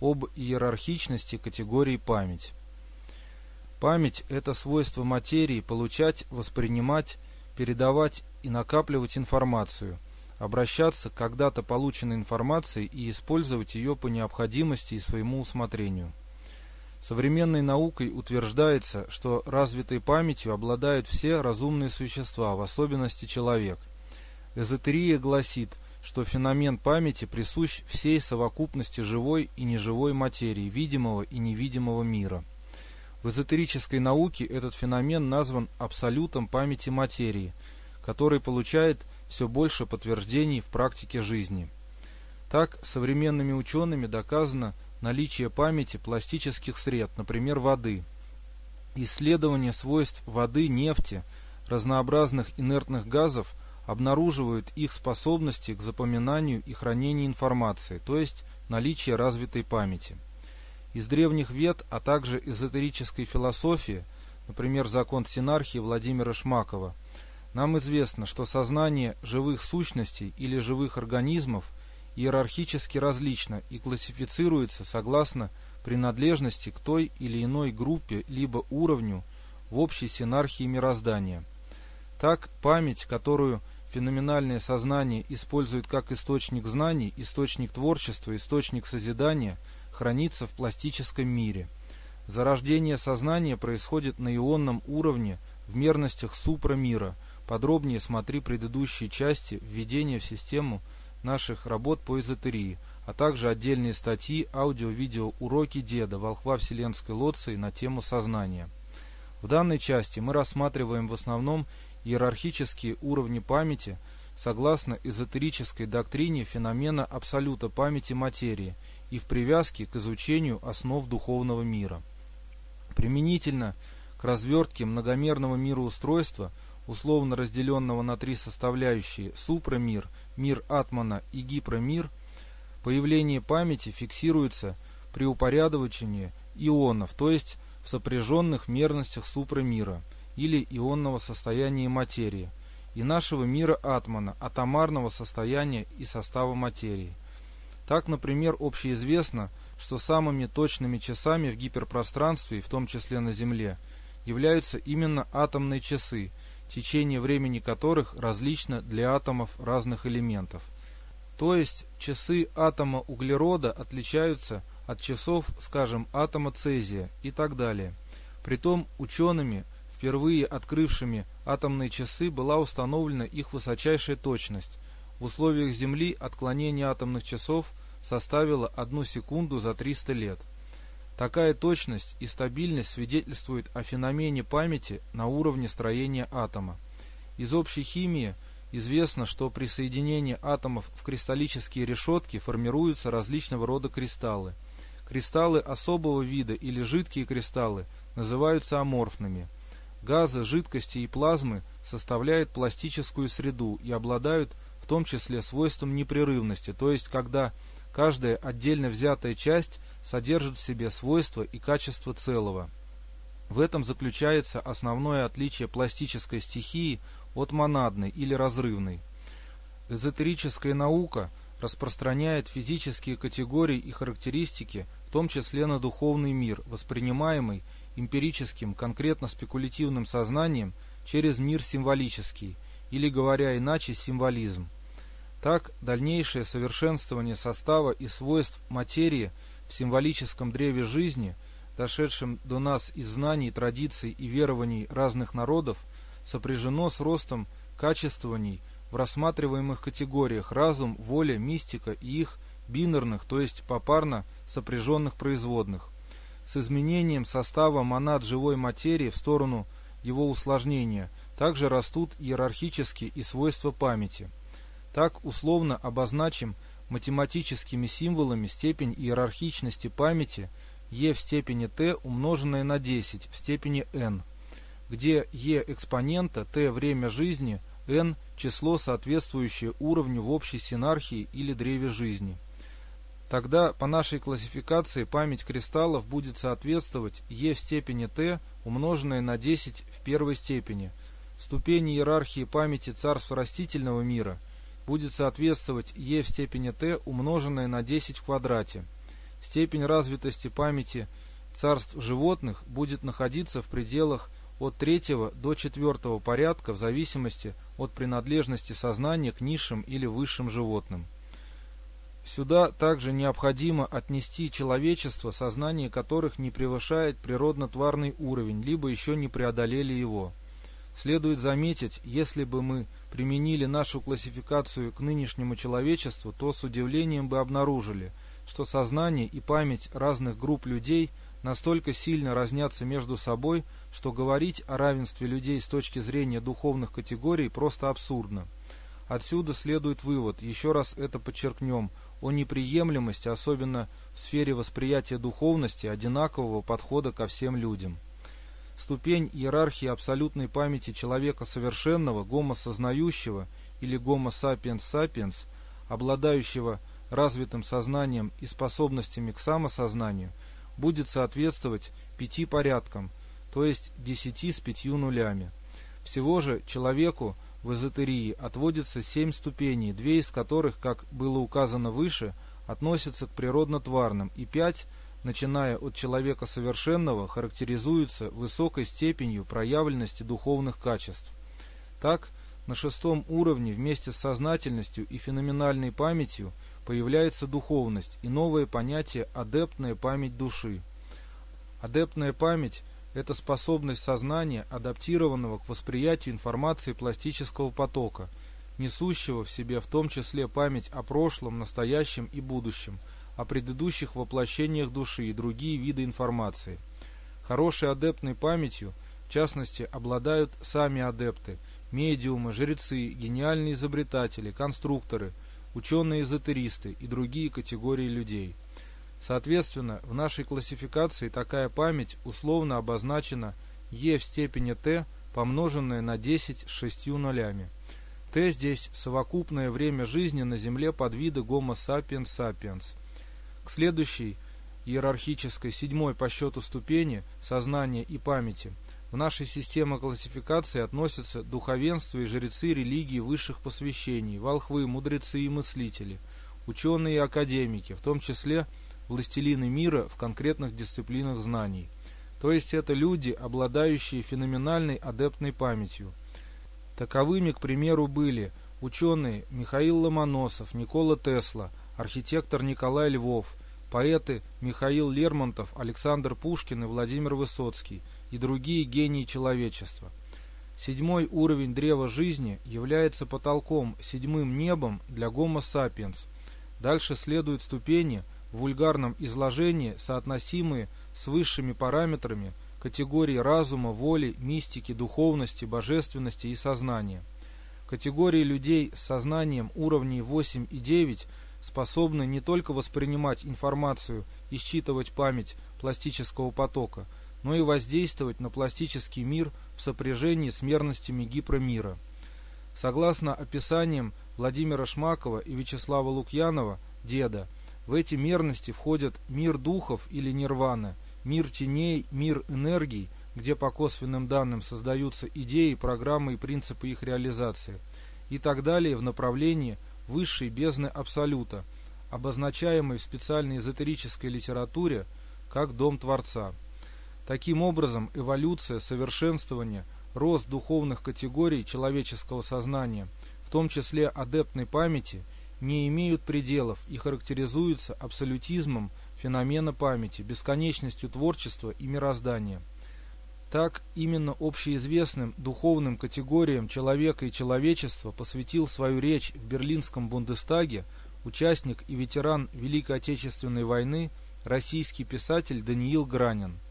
об иерархичности категории память. Память – это свойство материи получать, воспринимать, передавать и накапливать информацию, обращаться к когда-то полученной информацией и использовать ее по необходимости и своему усмотрению. Современной наукой утверждается, что развитой памятью обладают все разумные существа, в особенности человек. Эзотерия гласит, что феномен памяти присущ всей совокупности живой и неживой материи, видимого и невидимого мира. В эзотерической науке этот феномен назван абсолютом памяти материи, который получает все больше подтверждений в практике жизни. Так, современными учеными доказано, наличие памяти пластических сред, например, воды. Исследование свойств воды, нефти, разнообразных инертных газов обнаруживают их способности к запоминанию и хранению информации, то есть наличие развитой памяти. Из древних вед, а также эзотерической философии, например, закон синархии Владимира Шмакова, нам известно, что сознание живых сущностей или живых организмов – иерархически различно и классифицируется согласно принадлежности к той или иной группе либо уровню в общей синархии мироздания. Так, память, которую феноменальное сознание использует как источник знаний, источник творчества, источник созидания, хранится в пластическом мире. Зарождение сознания происходит на ионном уровне в мерностях супрамира. Подробнее смотри предыдущие части введения в систему наших работ по эзотерии, а также отдельные статьи, аудио-видео уроки деда «Волхва Вселенской Лоции» на тему сознания. В данной части мы рассматриваем в основном иерархические уровни памяти согласно эзотерической доктрине феномена абсолюта памяти материи и в привязке к изучению основ духовного мира. Применительно к развертке многомерного мироустройства – условно разделенного на три составляющие супрамир, мир атмана и гипромир, появление памяти фиксируется при упорядочении ионов, то есть в сопряженных мерностях супрамира или ионного состояния материи, и нашего мира атмана, атомарного состояния и состава материи. Так, например, общеизвестно, что самыми точными часами в гиперпространстве, в том числе на Земле, являются именно атомные часы – течение времени которых различно для атомов разных элементов. То есть часы атома углерода отличаются от часов, скажем, атома цезия и так далее. Притом учеными, впервые открывшими атомные часы, была установлена их высочайшая точность. В условиях Земли отклонение атомных часов составило одну секунду за 300 лет. Такая точность и стабильность свидетельствуют о феномене памяти на уровне строения атома. Из общей химии известно, что при соединении атомов в кристаллические решетки формируются различного рода кристаллы. Кристаллы особого вида или жидкие кристаллы называются аморфными. Газы, жидкости и плазмы составляют пластическую среду и обладают в том числе свойством непрерывности, то есть когда Каждая отдельно взятая часть содержит в себе свойства и качества целого. В этом заключается основное отличие пластической стихии от монадной или разрывной. Эзотерическая наука распространяет физические категории и характеристики, в том числе на духовный мир, воспринимаемый эмпирическим, конкретно спекулятивным сознанием через мир символический, или, говоря иначе, символизм. Так, дальнейшее совершенствование состава и свойств материи в символическом древе жизни, дошедшем до нас из знаний, традиций и верований разных народов, сопряжено с ростом качествований в рассматриваемых категориях разум, воля, мистика и их бинарных, то есть попарно сопряженных производных, с изменением состава монад живой материи в сторону его усложнения, также растут иерархически и свойства памяти – так условно обозначим математическими символами степень иерархичности памяти e в степени t умноженное на 10 в степени n, где e экспонента t время жизни, n число, соответствующее уровню в общей синархии или древе жизни. Тогда по нашей классификации память кристаллов будет соответствовать e в степени t умноженное на 10 в первой степени. Ступени иерархии памяти царств растительного мира – будет соответствовать e в степени t умноженное на 10 в квадрате. степень развитости памяти царств животных будет находиться в пределах от третьего до четвертого порядка в зависимости от принадлежности сознания к низшим или высшим животным. Сюда также необходимо отнести человечество, сознание которых не превышает природно-тварный уровень, либо еще не преодолели его. Следует заметить, если бы мы применили нашу классификацию к нынешнему человечеству, то с удивлением бы обнаружили, что сознание и память разных групп людей настолько сильно разнятся между собой, что говорить о равенстве людей с точки зрения духовных категорий просто абсурдно. Отсюда следует вывод, еще раз это подчеркнем, о неприемлемости, особенно в сфере восприятия духовности, одинакового подхода ко всем людям. Ступень иерархии абсолютной памяти человека совершенного, Гомо сознающего или Гомо сапиенс сапиенс, обладающего развитым сознанием и способностями к самосознанию, будет соответствовать пяти порядкам, то есть десяти с пятью нулями. Всего же человеку – в эзотерии отводится семь ступеней, две из которых, как было указано выше, относятся к природно-тварным, и пять, начиная от человека совершенного, характеризуются высокой степенью проявленности духовных качеств. Так, на шестом уровне вместе с сознательностью и феноменальной памятью появляется духовность и новое понятие «адептная память души». Адептная память – это способность сознания, адаптированного к восприятию информации пластического потока, несущего в себе в том числе память о прошлом, настоящем и будущем, о предыдущих воплощениях души и другие виды информации. Хорошей адептной памятью, в частности, обладают сами адепты, медиумы, жрецы, гениальные изобретатели, конструкторы, ученые-эзотеристы и другие категории людей – Соответственно, в нашей классификации такая память условно обозначена e в степени t, помноженная на 10 с 6 нулями. t здесь совокупное время жизни на Земле подвида Homo sapiens sapiens. К следующей иерархической седьмой по счету ступени сознания и памяти в нашей системе классификации относятся духовенство и жрецы религии высших посвящений, волхвы, мудрецы и мыслители, ученые и академики, в том числе – властелины мира в конкретных дисциплинах знаний. То есть это люди, обладающие феноменальной адептной памятью. Таковыми, к примеру, были ученые Михаил Ломоносов, Никола Тесла, архитектор Николай Львов, поэты Михаил Лермонтов, Александр Пушкин и Владимир Высоцкий и другие гении человечества. Седьмой уровень древа жизни является потолком, седьмым небом для Homo sapiens. Дальше следуют ступени – в вульгарном изложении соотносимые с высшими параметрами категории разума, воли, мистики, духовности, божественности и сознания. Категории людей с сознанием уровней 8 и 9 способны не только воспринимать информацию и считывать память пластического потока, но и воздействовать на пластический мир в сопряжении с мерностями гипромира. Согласно описаниям Владимира Шмакова и Вячеслава Лукьянова, деда, в эти мерности входят мир духов или нирвана, мир теней, мир энергий, где по косвенным данным создаются идеи, программы и принципы их реализации, и так далее в направлении высшей бездны Абсолюта, обозначаемой в специальной эзотерической литературе как Дом Творца. Таким образом, эволюция, совершенствование, рост духовных категорий человеческого сознания, в том числе адептной памяти – не имеют пределов и характеризуются абсолютизмом феномена памяти, бесконечностью творчества и мироздания. Так, именно общеизвестным духовным категориям человека и человечества посвятил свою речь в Берлинском Бундестаге участник и ветеран Великой Отечественной войны российский писатель Даниил Гранин –